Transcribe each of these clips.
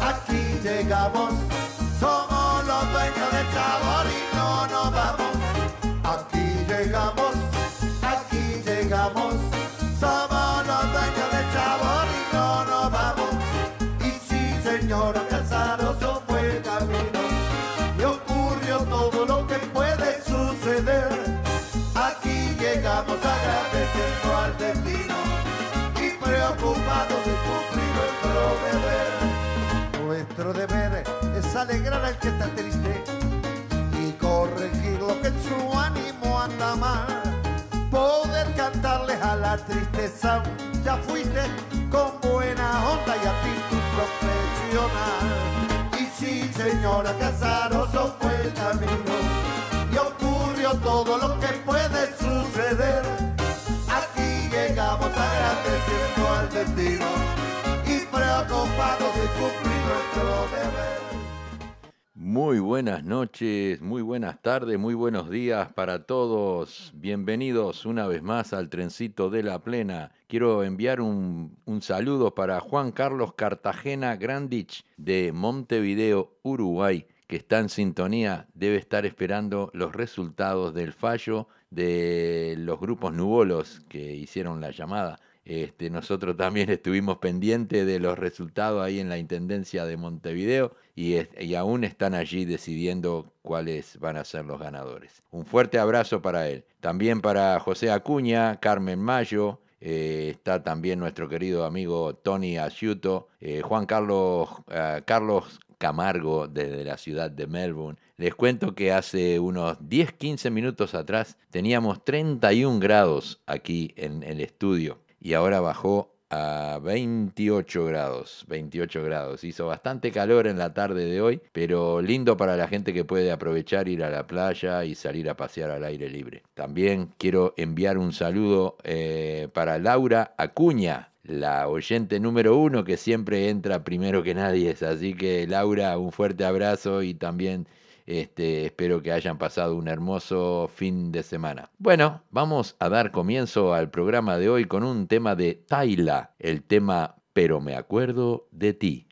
aquí llegamos. Nuestro deber es alegrar al que está triste y corregir lo que en su ánimo anda mal. Poder cantarles a la tristeza, ya fuiste con buena onda y actitud profesional. Y sí, señora Casaroso fue el camino y ocurrió todo lo que puede suceder. Aquí llegamos agradeciendo al destino Muy buenas noches, muy buenas tardes, muy buenos días para todos. Bienvenidos una vez más al trencito de la plena. Quiero enviar un, un saludo para Juan Carlos Cartagena Grandich de Montevideo, Uruguay, que está en sintonía, debe estar esperando los resultados del fallo de los grupos nubolos que hicieron la llamada. Este, nosotros también estuvimos pendientes de los resultados ahí en la Intendencia de Montevideo y, aún están allí decidiendo cuáles van a ser los ganadores. Un fuerte abrazo para él. También para José Acuña, Carmen Mayo, eh, está también nuestro querido amigo Tony Asciuto, eh, Juan Carlos, eh, Carlos Camargo desde la ciudad de Melbourne. Les cuento que hace unos 10-15 minutos atrás teníamos 31 grados aquí en el estudio y ahora bajó a 28 grados, 28 grados. Hizo bastante calor en la tarde de hoy, pero lindo para la gente que puede aprovechar ir a la playa y salir a pasear al aire libre. También quiero enviar un saludo eh, para Laura Acuña, la oyente número uno que siempre entra primero que nadie. Así que Laura, un fuerte abrazo y también este, espero que hayan pasado un hermoso fin de semana. Bueno, vamos a dar comienzo al programa de hoy con un tema de Taila, el tema Pero me acuerdo de ti.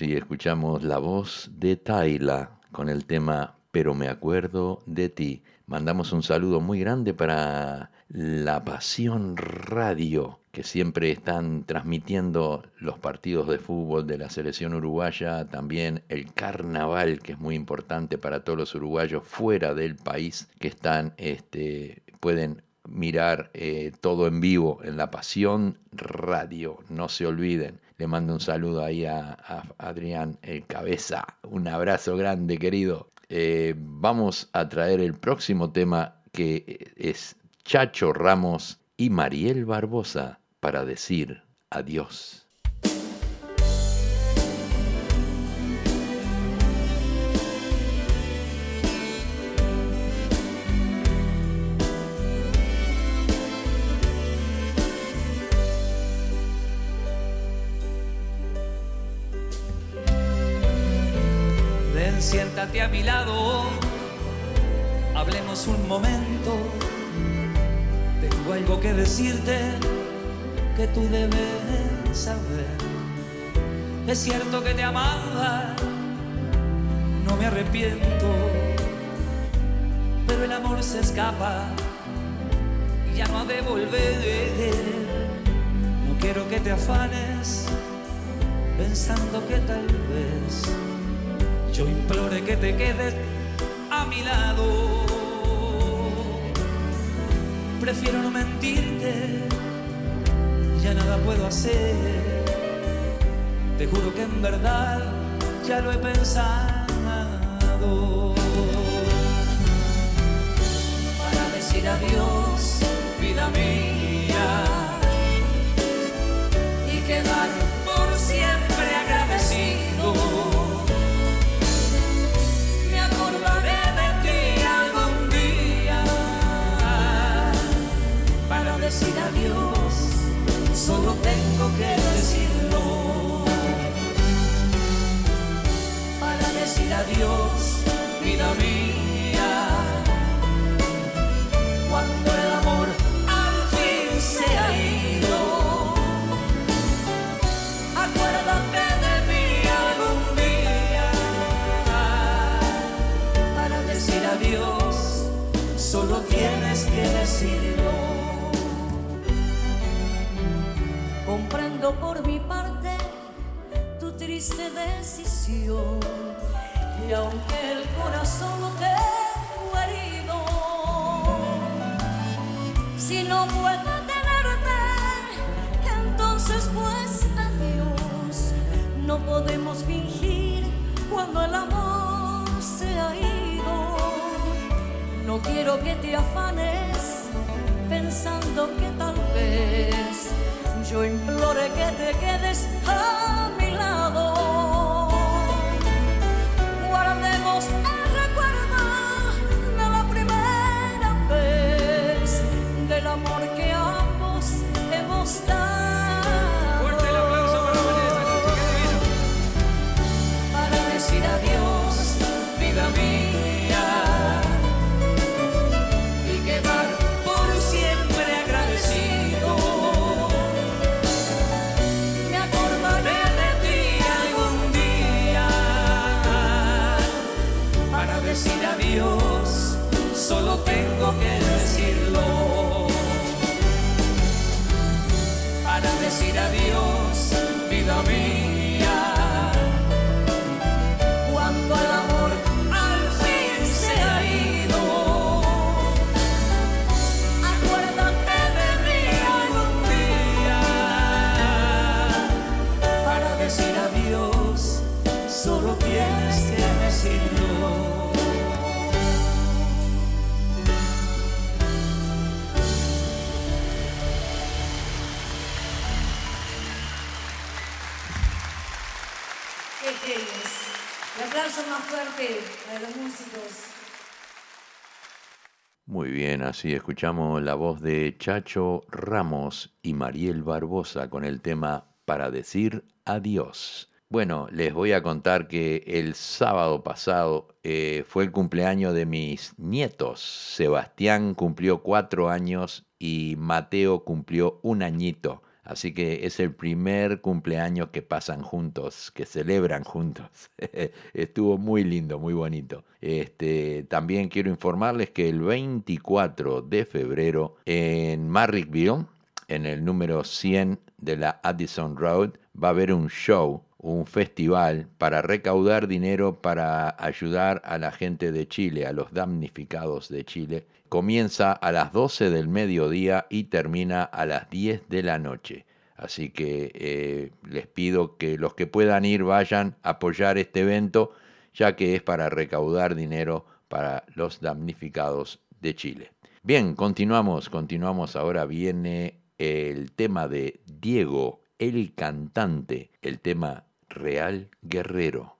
Bien, así escuchamos la voz de Taila con el tema Pero me acuerdo de ti. Mandamos un saludo muy grande para La Pasión Radio, que siempre están transmitiendo los partidos de fútbol de la selección uruguaya, también el carnaval, que es muy importante para todos los uruguayos fuera del país, que están, este, pueden mirar eh, todo en vivo en La Pasión Radio, no se olviden. Le mando un saludo ahí a, Adrián El Cabeza, un abrazo grande querido. Eh, vamos a traer el próximo tema que es Chacho Ramos y Mariel Barbosa para decir adiós. Siéntate a mi lado, hablemos un momento. Tengo algo que decirte que tú debes saber. Es cierto que te amaba, no me arrepiento, pero el amor se escapa y ya no ha de volver. No quiero que te afanes pensando que tal vez yo implore que te quedes a mi lado. Prefiero no mentirte, ya nada puedo hacer. Te juro que en verdad ya lo he pensado. Para decir adiós, vida mía, aplauso más fuerte para los músicos. Muy bien, así escuchamos la voz de Chacho Ramos y Mariel Barbosa con el tema Para decir adiós. Bueno, les voy a contar que el sábado pasado eh, fue el cumpleaños de mis nietos. Sebastián cumplió cuatro años y Mateo cumplió un añito. Así que es el primer cumpleaños que pasan juntos, que celebran juntos. Estuvo muy lindo, muy bonito. Este, también quiero informarles que el 24 de febrero en Marrickville, en el número 100 de la Addison Road, va a haber un show, un festival para recaudar dinero para ayudar a la gente de Chile, a los damnificados de Chile. Comienza a las 12 del mediodía y termina a las 10 de la noche. Así que eh, les pido que los que puedan ir vayan a apoyar este evento, ya que es para recaudar dinero para los damnificados de Chile. Bien, continuamos, continuamos. Ahora viene el tema de Diego, el cantante, el tema Real Guerrero.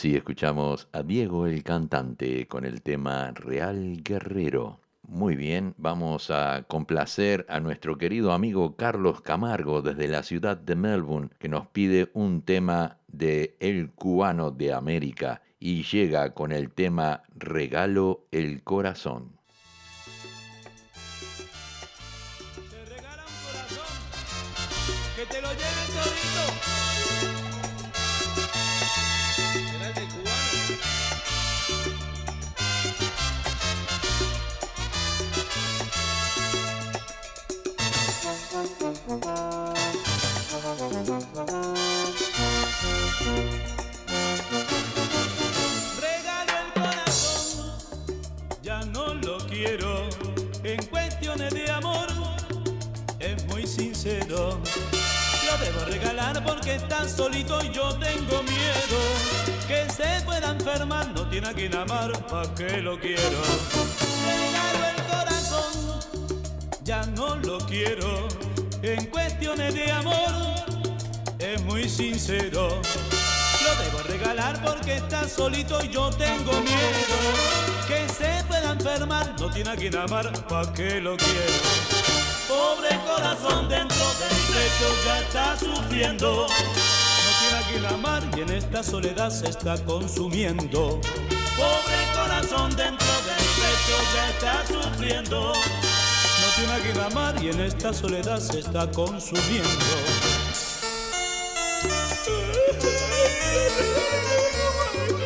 Así escuchamos a Diego el cantante con el tema Real Guerrero. Muy bien, vamos a complacer a nuestro querido amigo Carlos Camargo desde la ciudad de Melbourne, que nos pide un tema de El Cubano de América y llega con el tema Regalo el Corazón. Regala un corazón que te lo lleven Regalar porque está solito y yo tengo miedo. Que se pueda enfermar, no tiene a quien amar, ¿pa' qué lo quiero? Regalo el corazón, ya no lo quiero. En cuestiones de amor, es muy sincero. Lo debo regalar porque está solito y yo tengo miedo. Que se pueda enfermar, no tiene a quien amar, ¿pa' qué lo quiero? Pobre corazón. El ya está sufriendo. No tiene aquí la mar y en esta soledad se está consumiendo. Pobre corazón dentro del pecho ya está sufriendo. No tiene aquí la mar y en esta soledad se está consumiendo.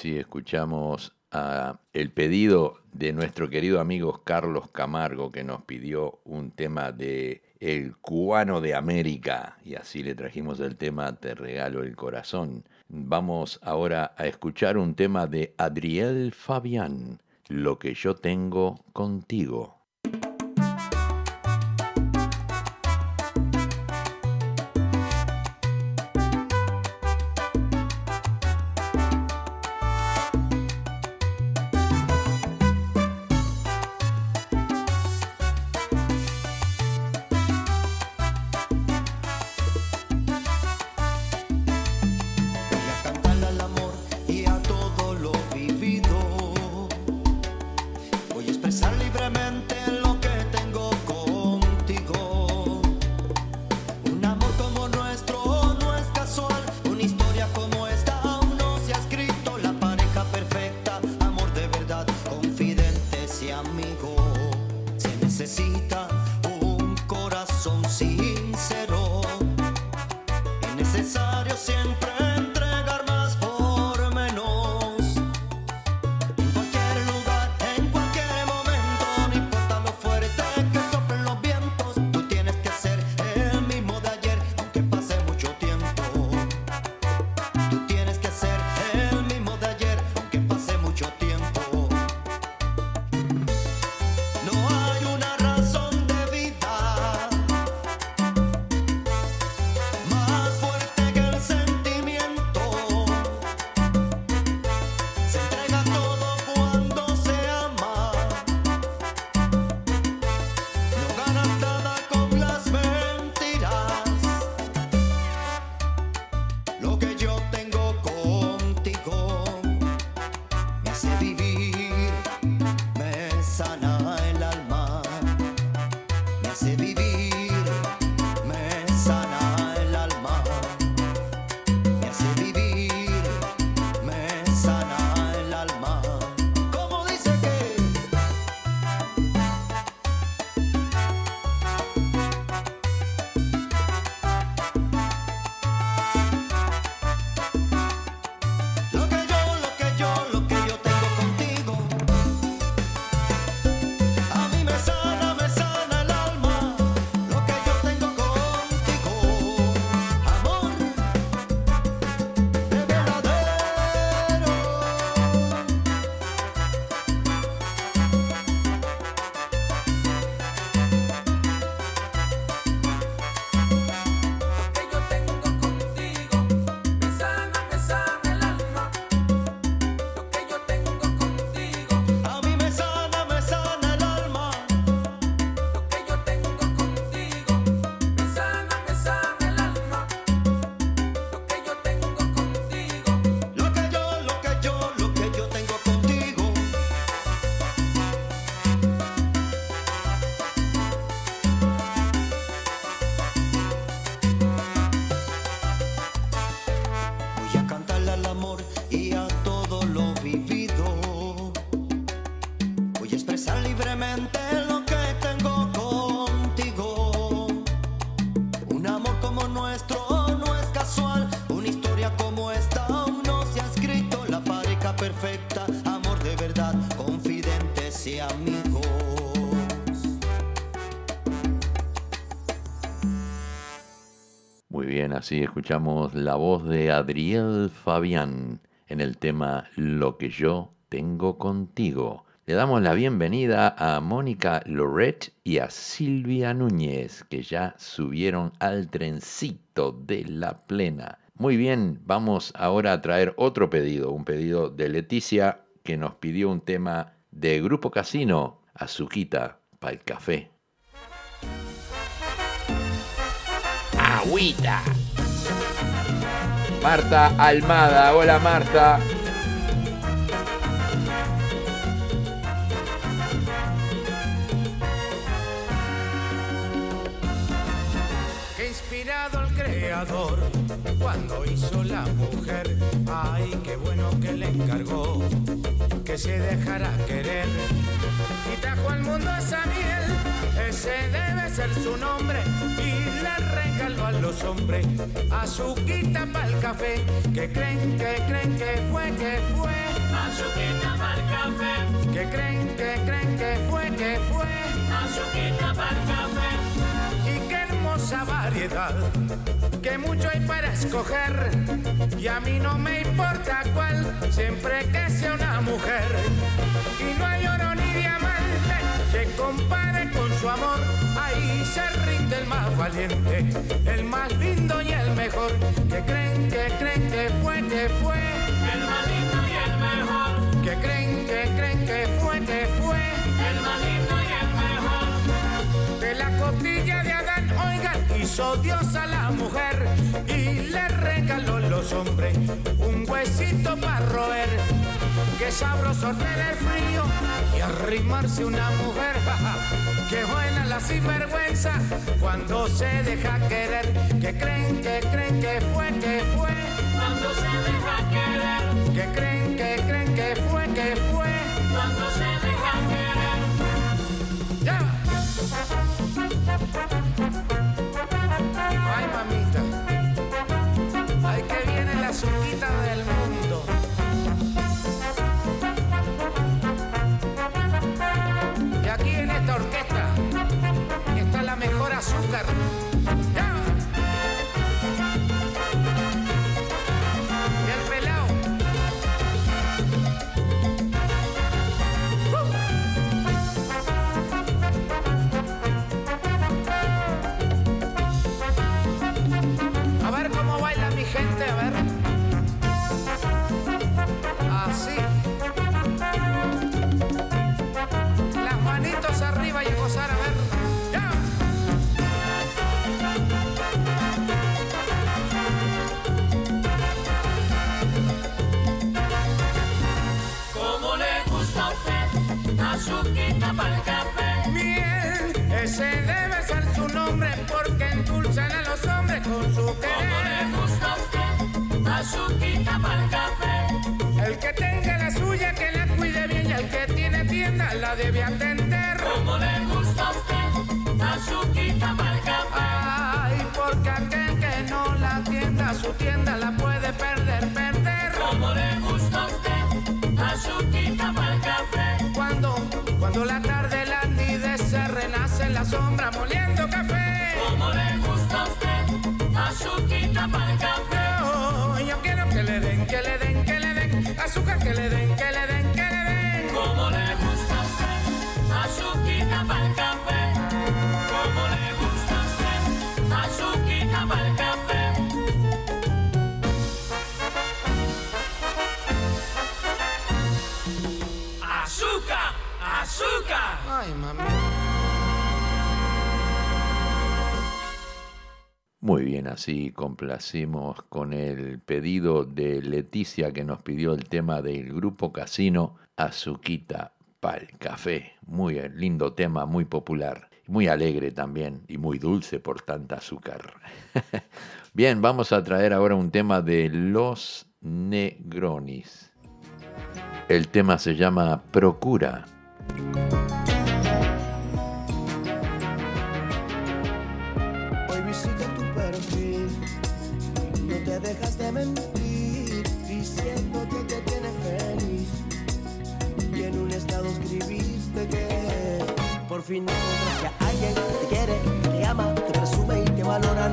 Así escuchamos ah, el pedido de nuestro querido amigo Carlos Camargo que nos pidió un tema de El cubano de América y así le trajimos el tema Te regalo el corazón. Vamos ahora a escuchar un tema de Adriel Fabián, Lo que yo tengo contigo. sincero. Así escuchamos la voz de Adriel Fabián en el tema Lo que yo tengo contigo. Le damos la bienvenida a Mónica Loret y a Silvia Núñez, que ya subieron al trencito de la plena. Muy bien, vamos ahora a traer otro pedido, un pedido de Leticia, que nos pidió un tema de Grupo Casino, Azuquita, para el café. Agüita. Marta Almada, hola Marta. que inspirado el creador cuando hizo la mujer. Ay, qué bueno que le encargó que se dejara querer y trajo al mundo esa miel. Ese debe ser su nombre y le regaló a los hombres azuquita para el café. Que creen, que creen que fue, que fue. Azuquita para el café. Que creen, que creen que fue, que fue. Azuquita para el café y qué hermosa variedad, que mucho hay para escoger. Y a mí no me importa cuál, siempre que sea una mujer. Y no hay oro ni diamante que compare su amor. Ahí se rinde el más valiente, el más lindo y el mejor. Que creen, que creen que fue, que fue. El más lindo y el mejor. Que creen, que creen que fue, que fue. El más lindo y el mejor de la costilla de Adán, oigan, hizo Dios a la mujer y le regaló los hombres un huesito para roer. Sabroso tener frío y arrimarse una mujer. Qué buena la sinvergüenza cuando se deja querer. Que creen, que creen que fue, que fue. Cuando se deja querer. La debe atender. ¿Cómo le gusta a usted? Azuquita para el café. Ay, porque aquel que no la atienda, su tienda la puede perder, perder. ¿Cómo le gusta a usted? Azuquita para el café. Cuando, cuando la tarde la se renace en la sombra moliendo café. ¿Cómo le gusta a usted? Azuquita para el café. Oh, yo quiero que le den, que le den, que le den azúcar, que le den, que le den, que le den. ¿Cómo le gusta a? Azuquita para el café. ¿Cómo le gusta a usted? Azuquita para el café. ¡Azúcar! ¡Azúcar! Ay, mami. Muy bien, así complacimos con el pedido de Leticia que nos pidió el tema del grupo Casino Azuquita Pal Café. Muy lindo tema, muy popular, muy alegre también y muy dulce por tanta azúcar. bien, vamos a traer ahora un tema de Los Negronis. El tema se llama Procura. Por fin encontraste a alguien te quiere, te ama, te presume y te valora,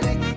tiene que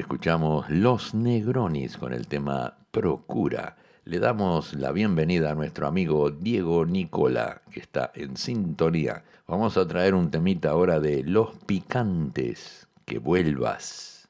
escuchamos Los Negronis con el tema Procura. Le damos la bienvenida a nuestro amigo Diego Nicola, que está en sintonía. Vamos a traer un temita ahora de Los Picantes. Que vuelvas.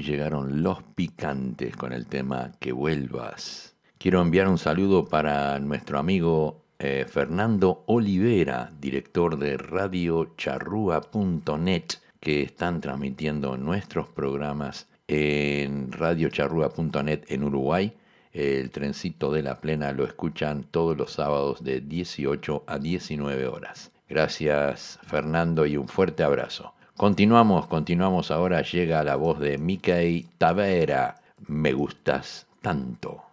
llegaron los picantes con el tema Que vuelvas. Quiero enviar un saludo para nuestro amigo eh, Fernando Olivera, director de radiocharrúa.net, que están transmitiendo nuestros programas en radiocharrúa.net en Uruguay. El trencito de la plena lo escuchan todos los sábados de 18 a 19 horas. Gracias Fernando y un fuerte abrazo. Continuamos, continuamos ahora. Llega la voz de Mickey Tavera. Me gustas tanto.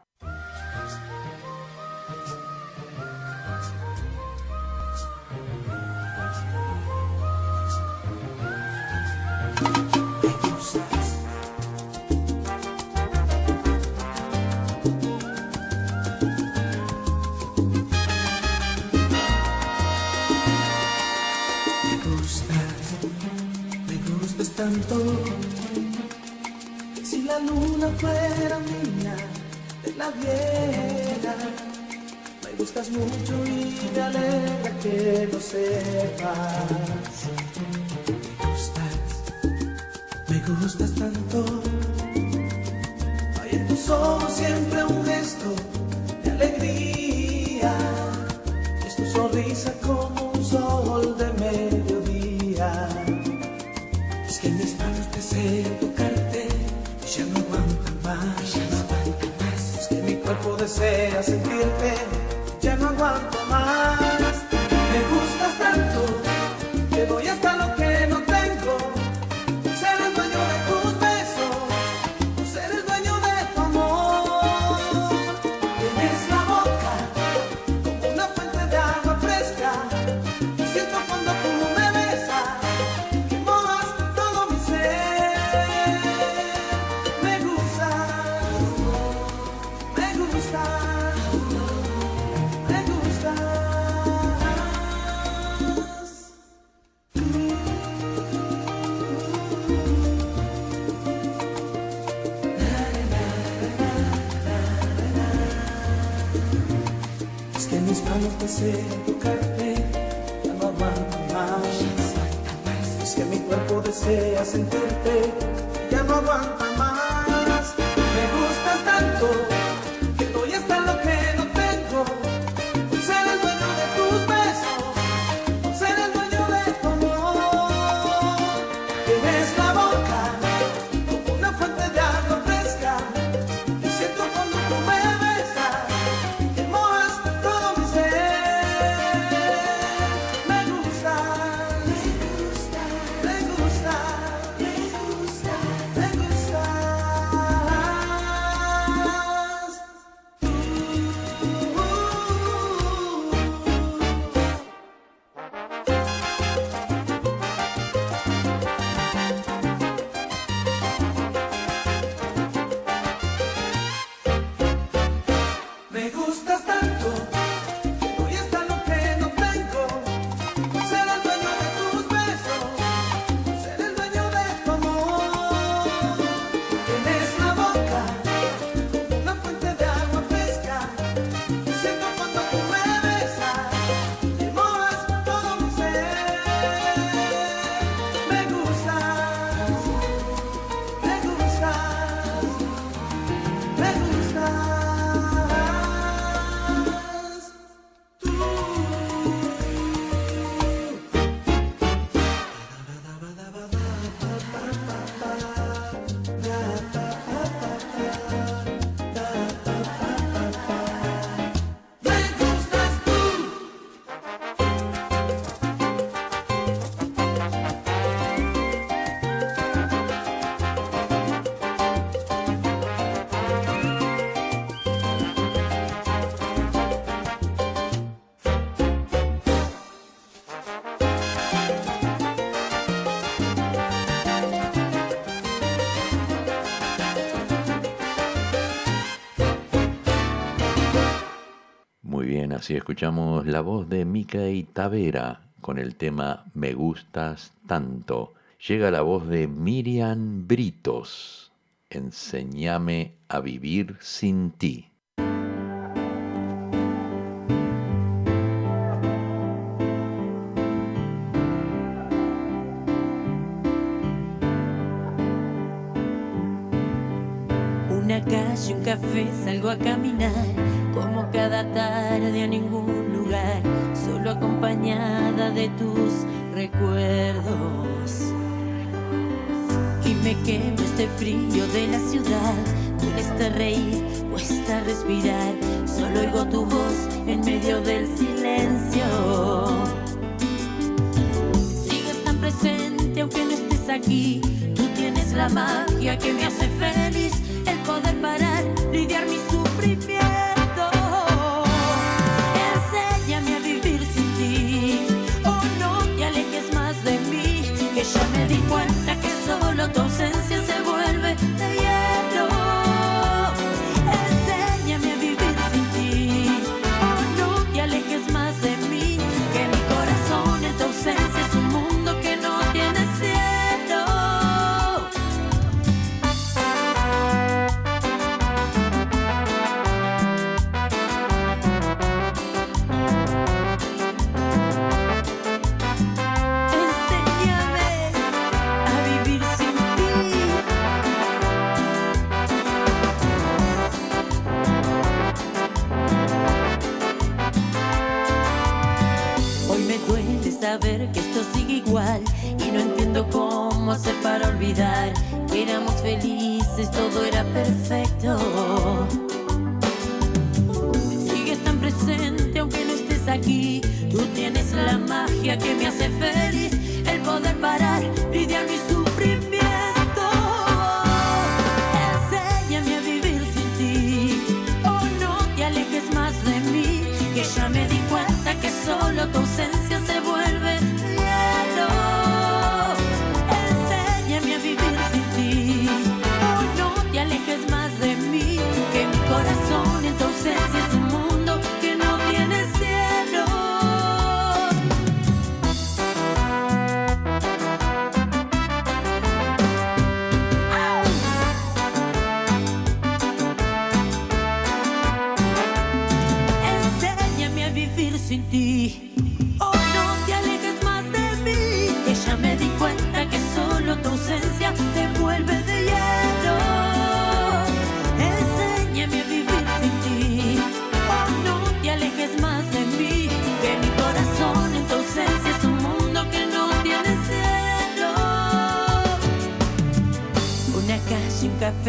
Me gustas mucho y me alegra que lo sepas. Me gustas, me gustas tanto. Hay en tus ojos siempre un gesto así escuchamos la voz de Mickey Tavera con el tema Me gustas tanto. Llega la voz de Miriam Britos. Enséñame a vivir sin ti. Una calle, un café, salgo a caminar como cada tarde a ningún lugar. solo acompañada de tus recuerdos. Y me quema este frío de la ciudad, cuesta reír, cuesta respirar, solo oigo tu voz en medio del silencio. Sigues tan presente aunque no estés aquí, tú tienes la magia que me hace feliz, el poder parar, lidiar mi sufrimiento. Enséñame a vivir sin ti, oh no te alejes más de mí, que ya me di cuenta que solo tu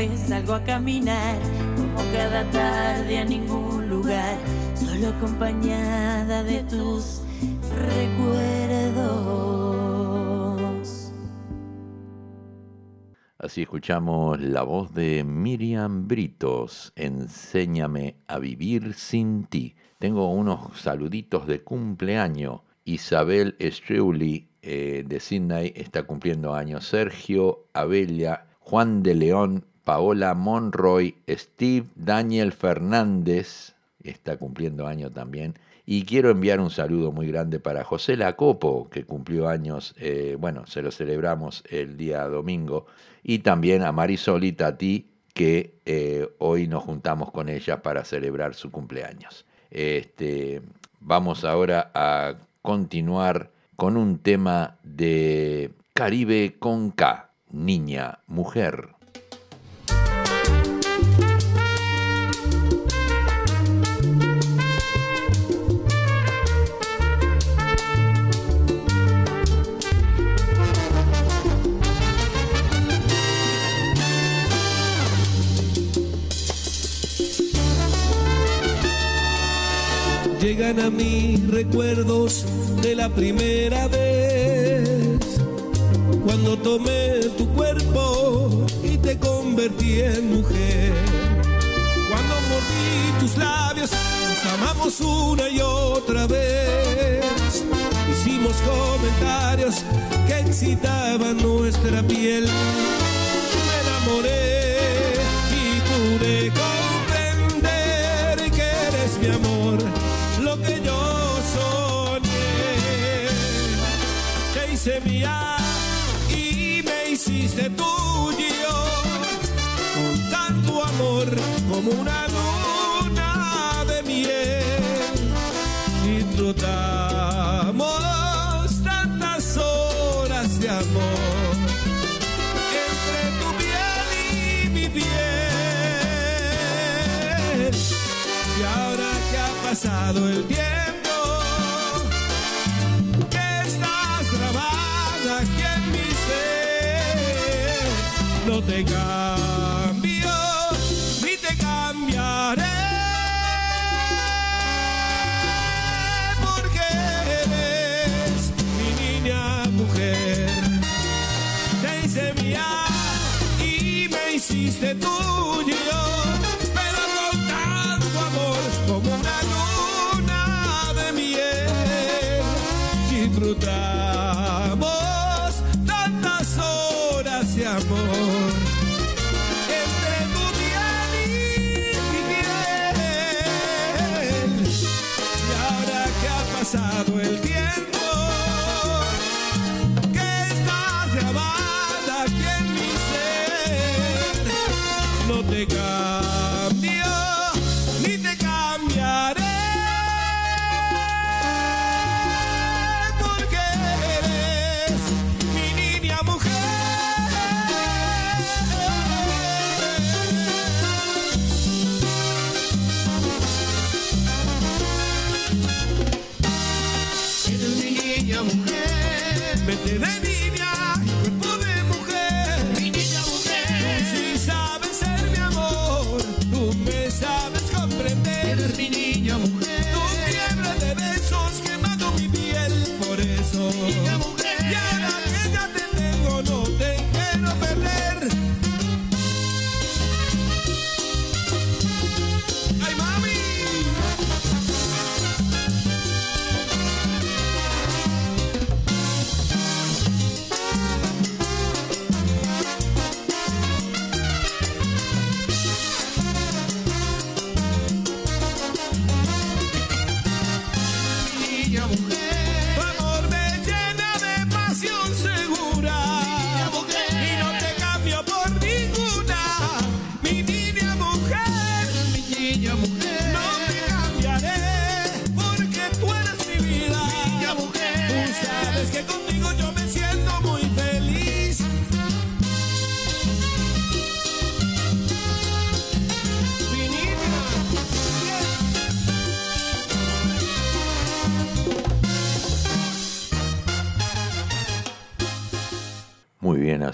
salgo a caminar, como cada tarde a ningún lugar, solo acompañada de tus recuerdos. Así escuchamos la voz de Miriam Britos, Enséñame a vivir sin ti. Tengo unos saluditos de cumpleaños. Isabel Streuli eh, de Sydney está cumpliendo años. Sergio Abella, Juan de León, Paola Monroy, Steve Daniel Fernández está cumpliendo años también. Y quiero enviar un saludo muy grande para José Lacopo, que cumplió años, eh, bueno, se lo celebramos el día domingo, y también a Marisol y Tati, que eh, hoy nos juntamos con ella para celebrar su cumpleaños. Este, vamos ahora a continuar con un tema de Caribe con K, niña, mujer. Llegan a mí recuerdos de la primera vez cuando tomé tu cuerpo y te convertí en mujer. Cuando mordí tus labios, nos amamos una y otra vez. Hicimos comentarios que excitaban nuestra piel. Me enamoré y pude hice y me hiciste tuyo, con tanto amor como una luna de miel. Disfrutamos te cambio ni te cambiaré. Porque eres mi niña mujer. Te hice mía y me hiciste tuyo.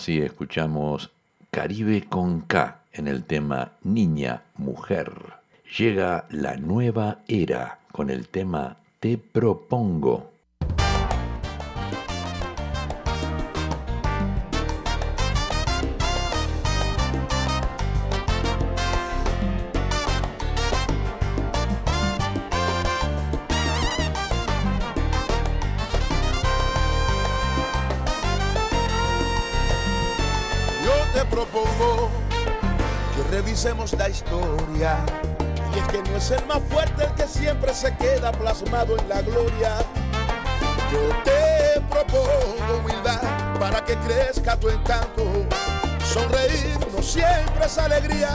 Así escuchamos Caribe con K en el tema Niña, Mujer. Llega la nueva era con el tema Te propongo. Y es que no es el más fuerte el que siempre se queda plasmado en la gloria. Yo te propongo humildad para que crezca tu encanto. Sonreír no siempre es alegría,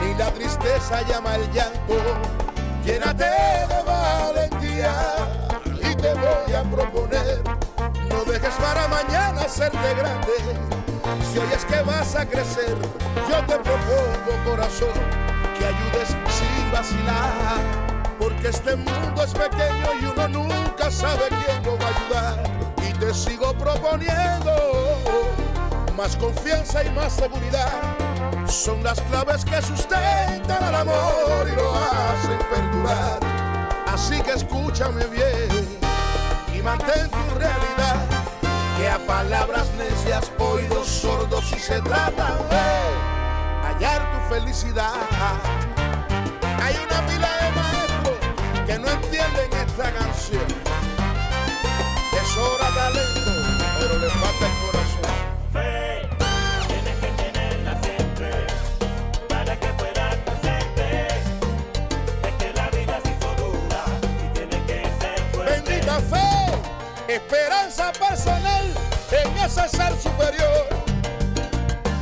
ni la tristeza llama el llanto. Llénate de valentía y te voy a proponer. No dejes para mañana serte grande. Si hoy es que vas a crecer, yo te propongo corazón ayudes sin vacilar. Porque este mundo es pequeño y uno nunca sabe quién lo va a ayudar. Y te sigo proponiendo más confianza y más seguridad. Son las claves que sustentan al amor y lo hacen perdurar. Así que escúchame bien y mantén tu realidad. Que a palabras necias, oídos sordos y se trata felicidad. Hay una pila de maestros que no entienden esta canción. Que sobra talento, pero le falta el corazón. Fe, tienes que tenerla siempre para que puedas crecerte. Es que la vida se hizo dura y tienes que ser fuerte. Bendita fe, esperanza personal en ese ser superior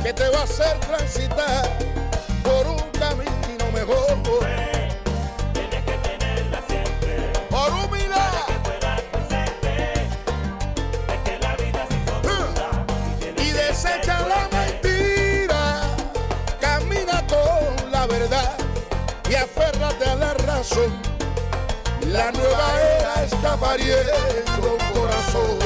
que te va a hacer transitar la nueva era está pariendo corazón.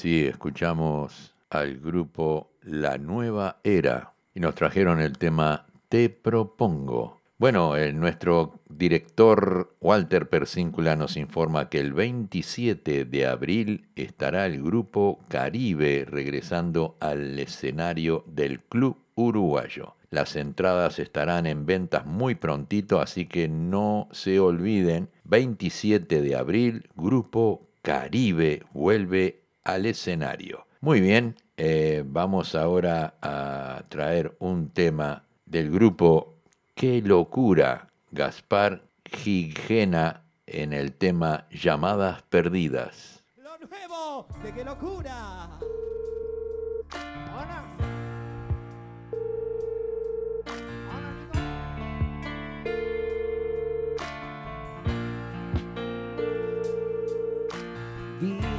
Así escuchamos al grupo La Nueva Era y nos trajeron el tema Te propongo. Bueno, el, nuestro director Walter Persíncula nos informa que el 27 de abril estará el grupo Caribe regresando al escenario del Club Uruguayo. Las entradas estarán en ventas muy prontito, así que no se olviden, 27 de abril, Grupo Caribe vuelve al escenario. Muy bien, eh, vamos ahora a traer un tema del grupo Qué locura, Gaspar Gigena en el tema Llamadas Perdidas. Lo nuevo de Qué locura.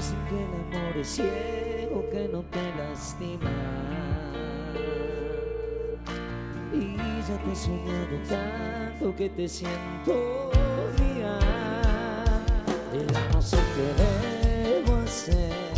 dicen que el amor es ciego, que no te lastima. Y ya te he soñado tanto que te siento día. Y no sé qué debo hacer.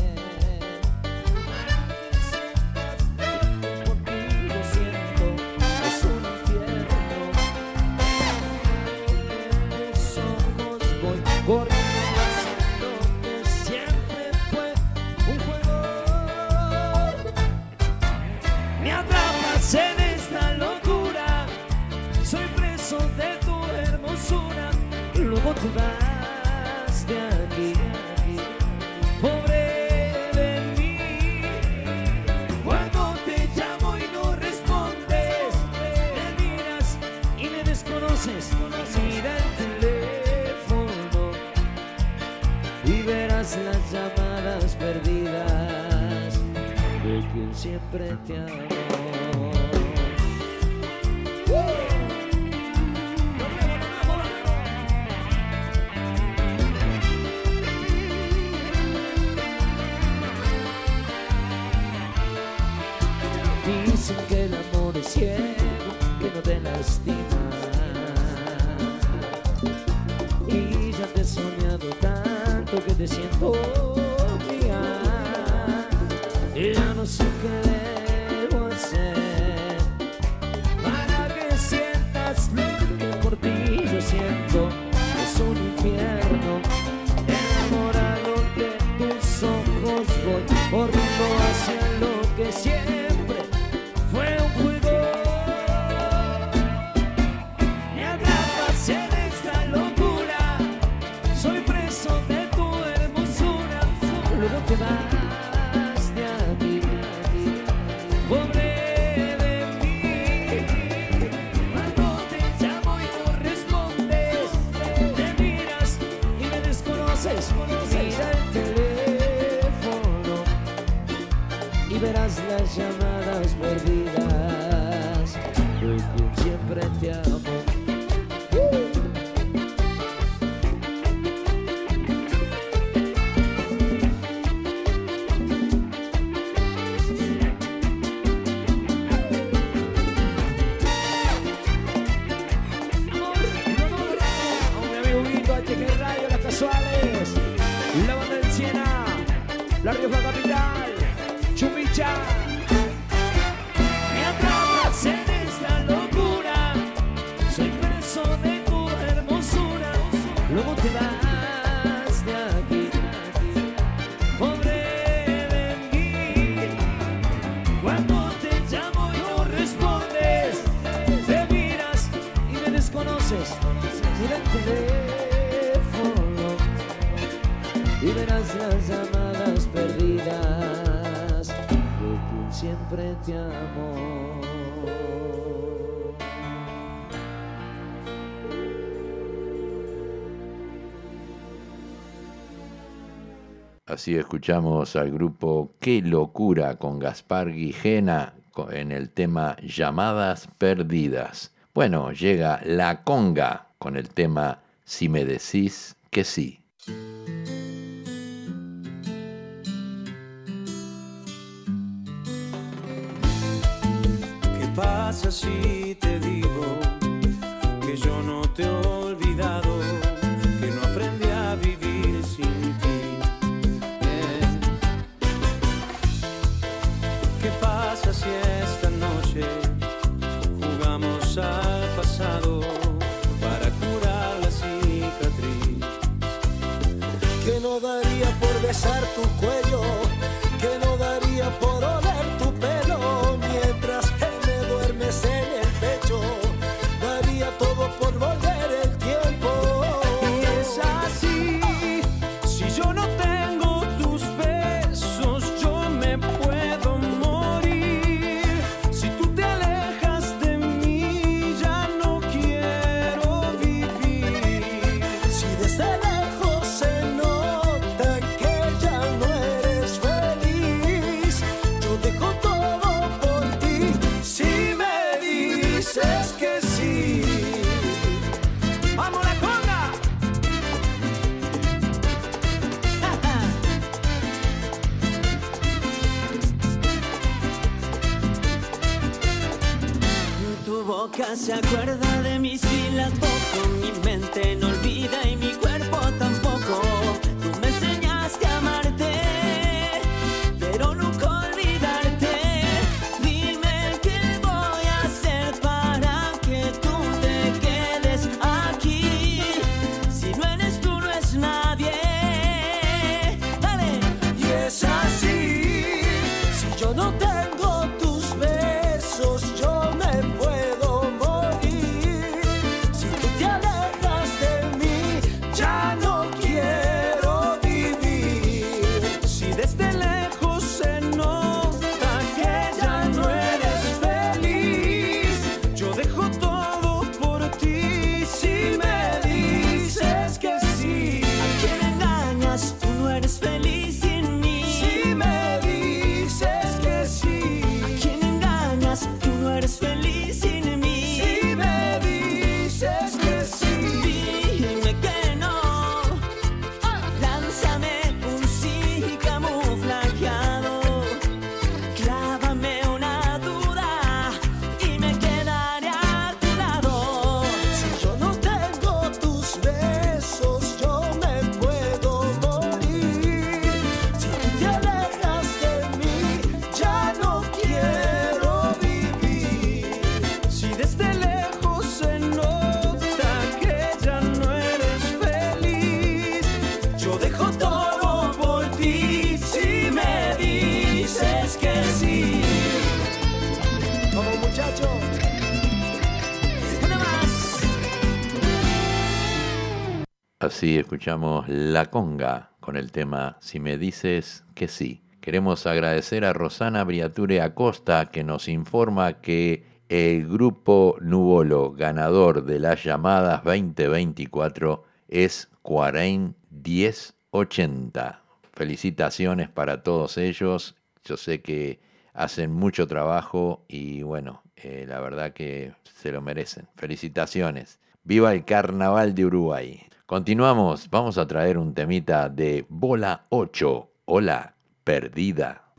Juan Capital, Así escuchamos al grupo Qué locura con Gaspar Guijena en el tema Llamadas Perdidas. Bueno, llega La Conga con el tema Si me decís que sí. Pasa si te digo que yo no te he olvidado, que no aprendí a vivir sin ti? Eh. ¿Qué pasa si esta noche jugamos al pasado para curar la cicatriz? que no daría por besar tu cuello, se acuerda de mí si la toco, mi mente no Así escuchamos La Conga con el tema Si me dices que sí. Queremos agradecer a Rosana Briature Acosta que nos informa que el grupo Nubolo ganador de las llamadas 2024 es Cuarain 1080. Felicitaciones para todos ellos. Yo sé que hacen mucho trabajo y bueno, eh, la verdad que se lo merecen. Felicitaciones. Viva el carnaval de Uruguay. Continuamos, vamos a traer un temita de Bola 8, Hola Perdida.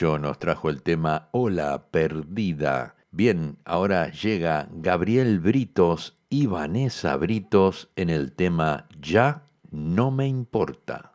nos trajo el tema Hola Perdida. Bien, ahora llega Gabriel Britos y Vanessa Britos en el tema Ya no me importa.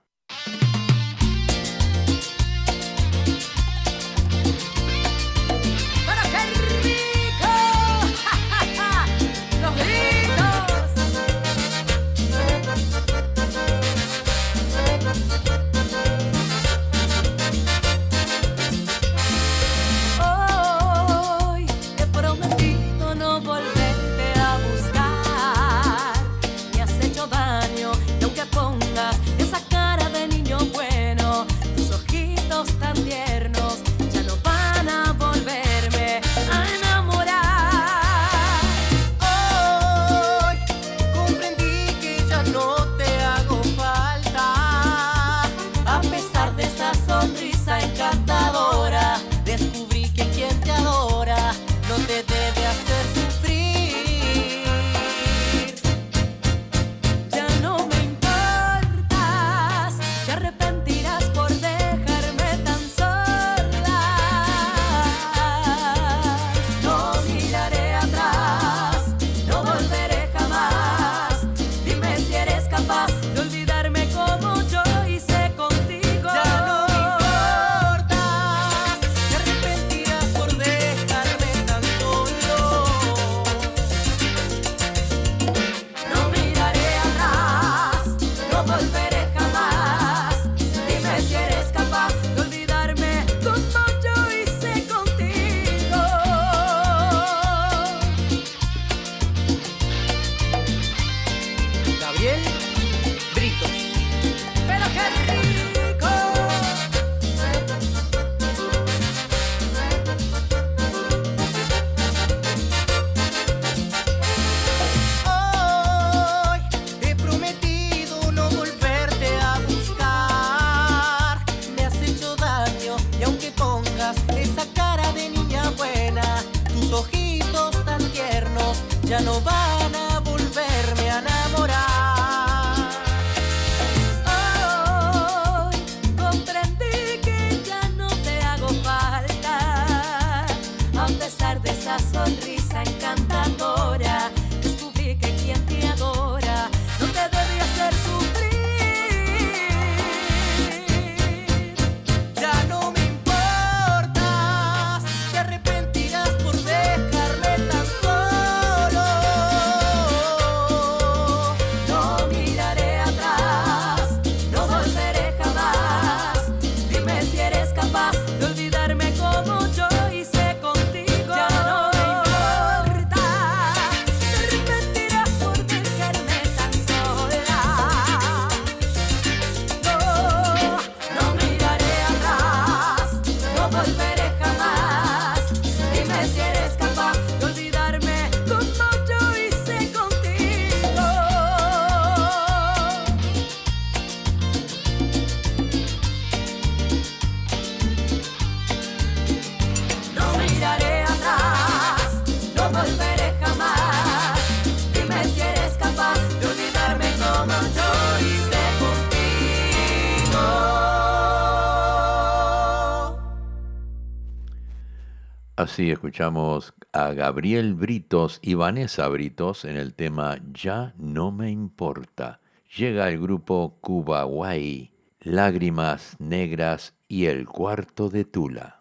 así escuchamos a Gabriel Britos y Vanessa Britos en el tema Ya no me importa. Llega el grupo Cubaguay, Lágrimas Negras y El Cuarto de Tula.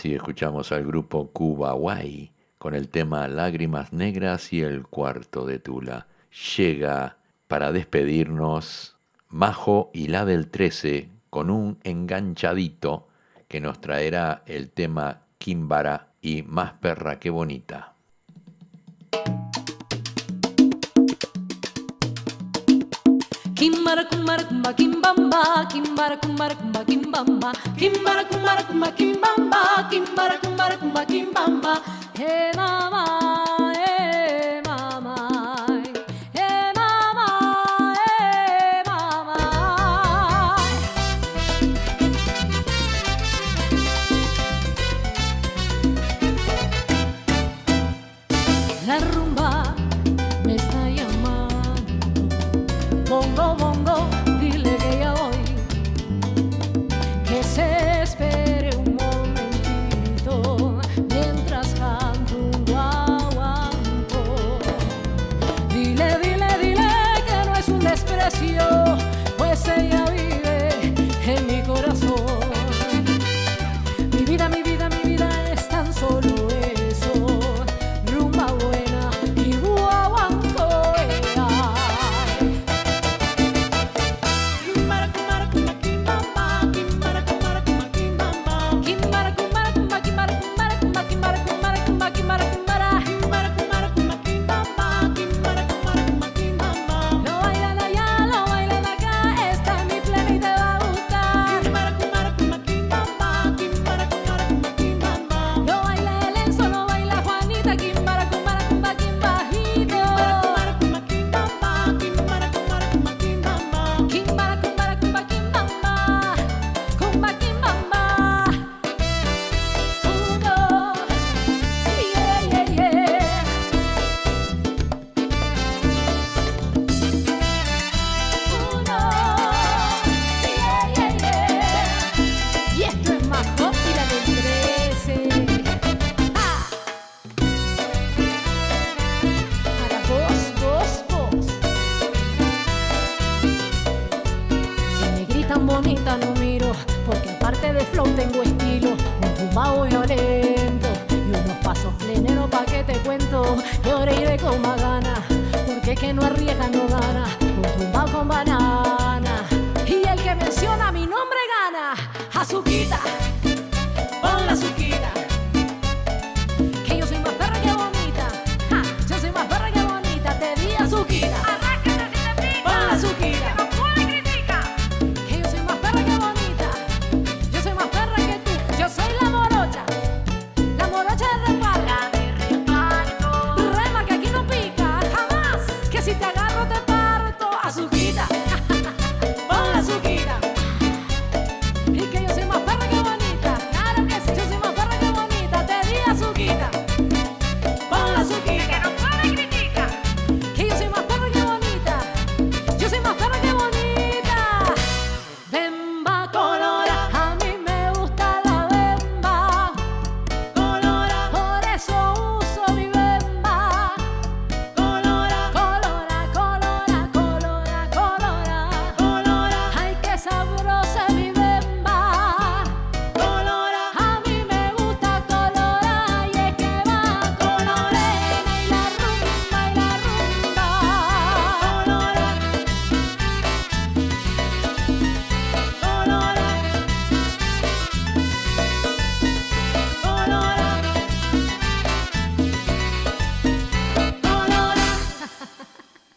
Así escuchamos al grupo Cuba Guay con el tema Lágrimas Negras y el cuarto de Tula. Llega para despedirnos Majo y la del 13 con un enganchadito que nos traerá el tema Quimbara y Más perra que bonita. kumbara kumbara kumba kimbamba kimbara kumbara kumba kimbamba. Kimbara kumbara kumba kimbamba kimbara kumbara kumba kimbamba. Hey mama.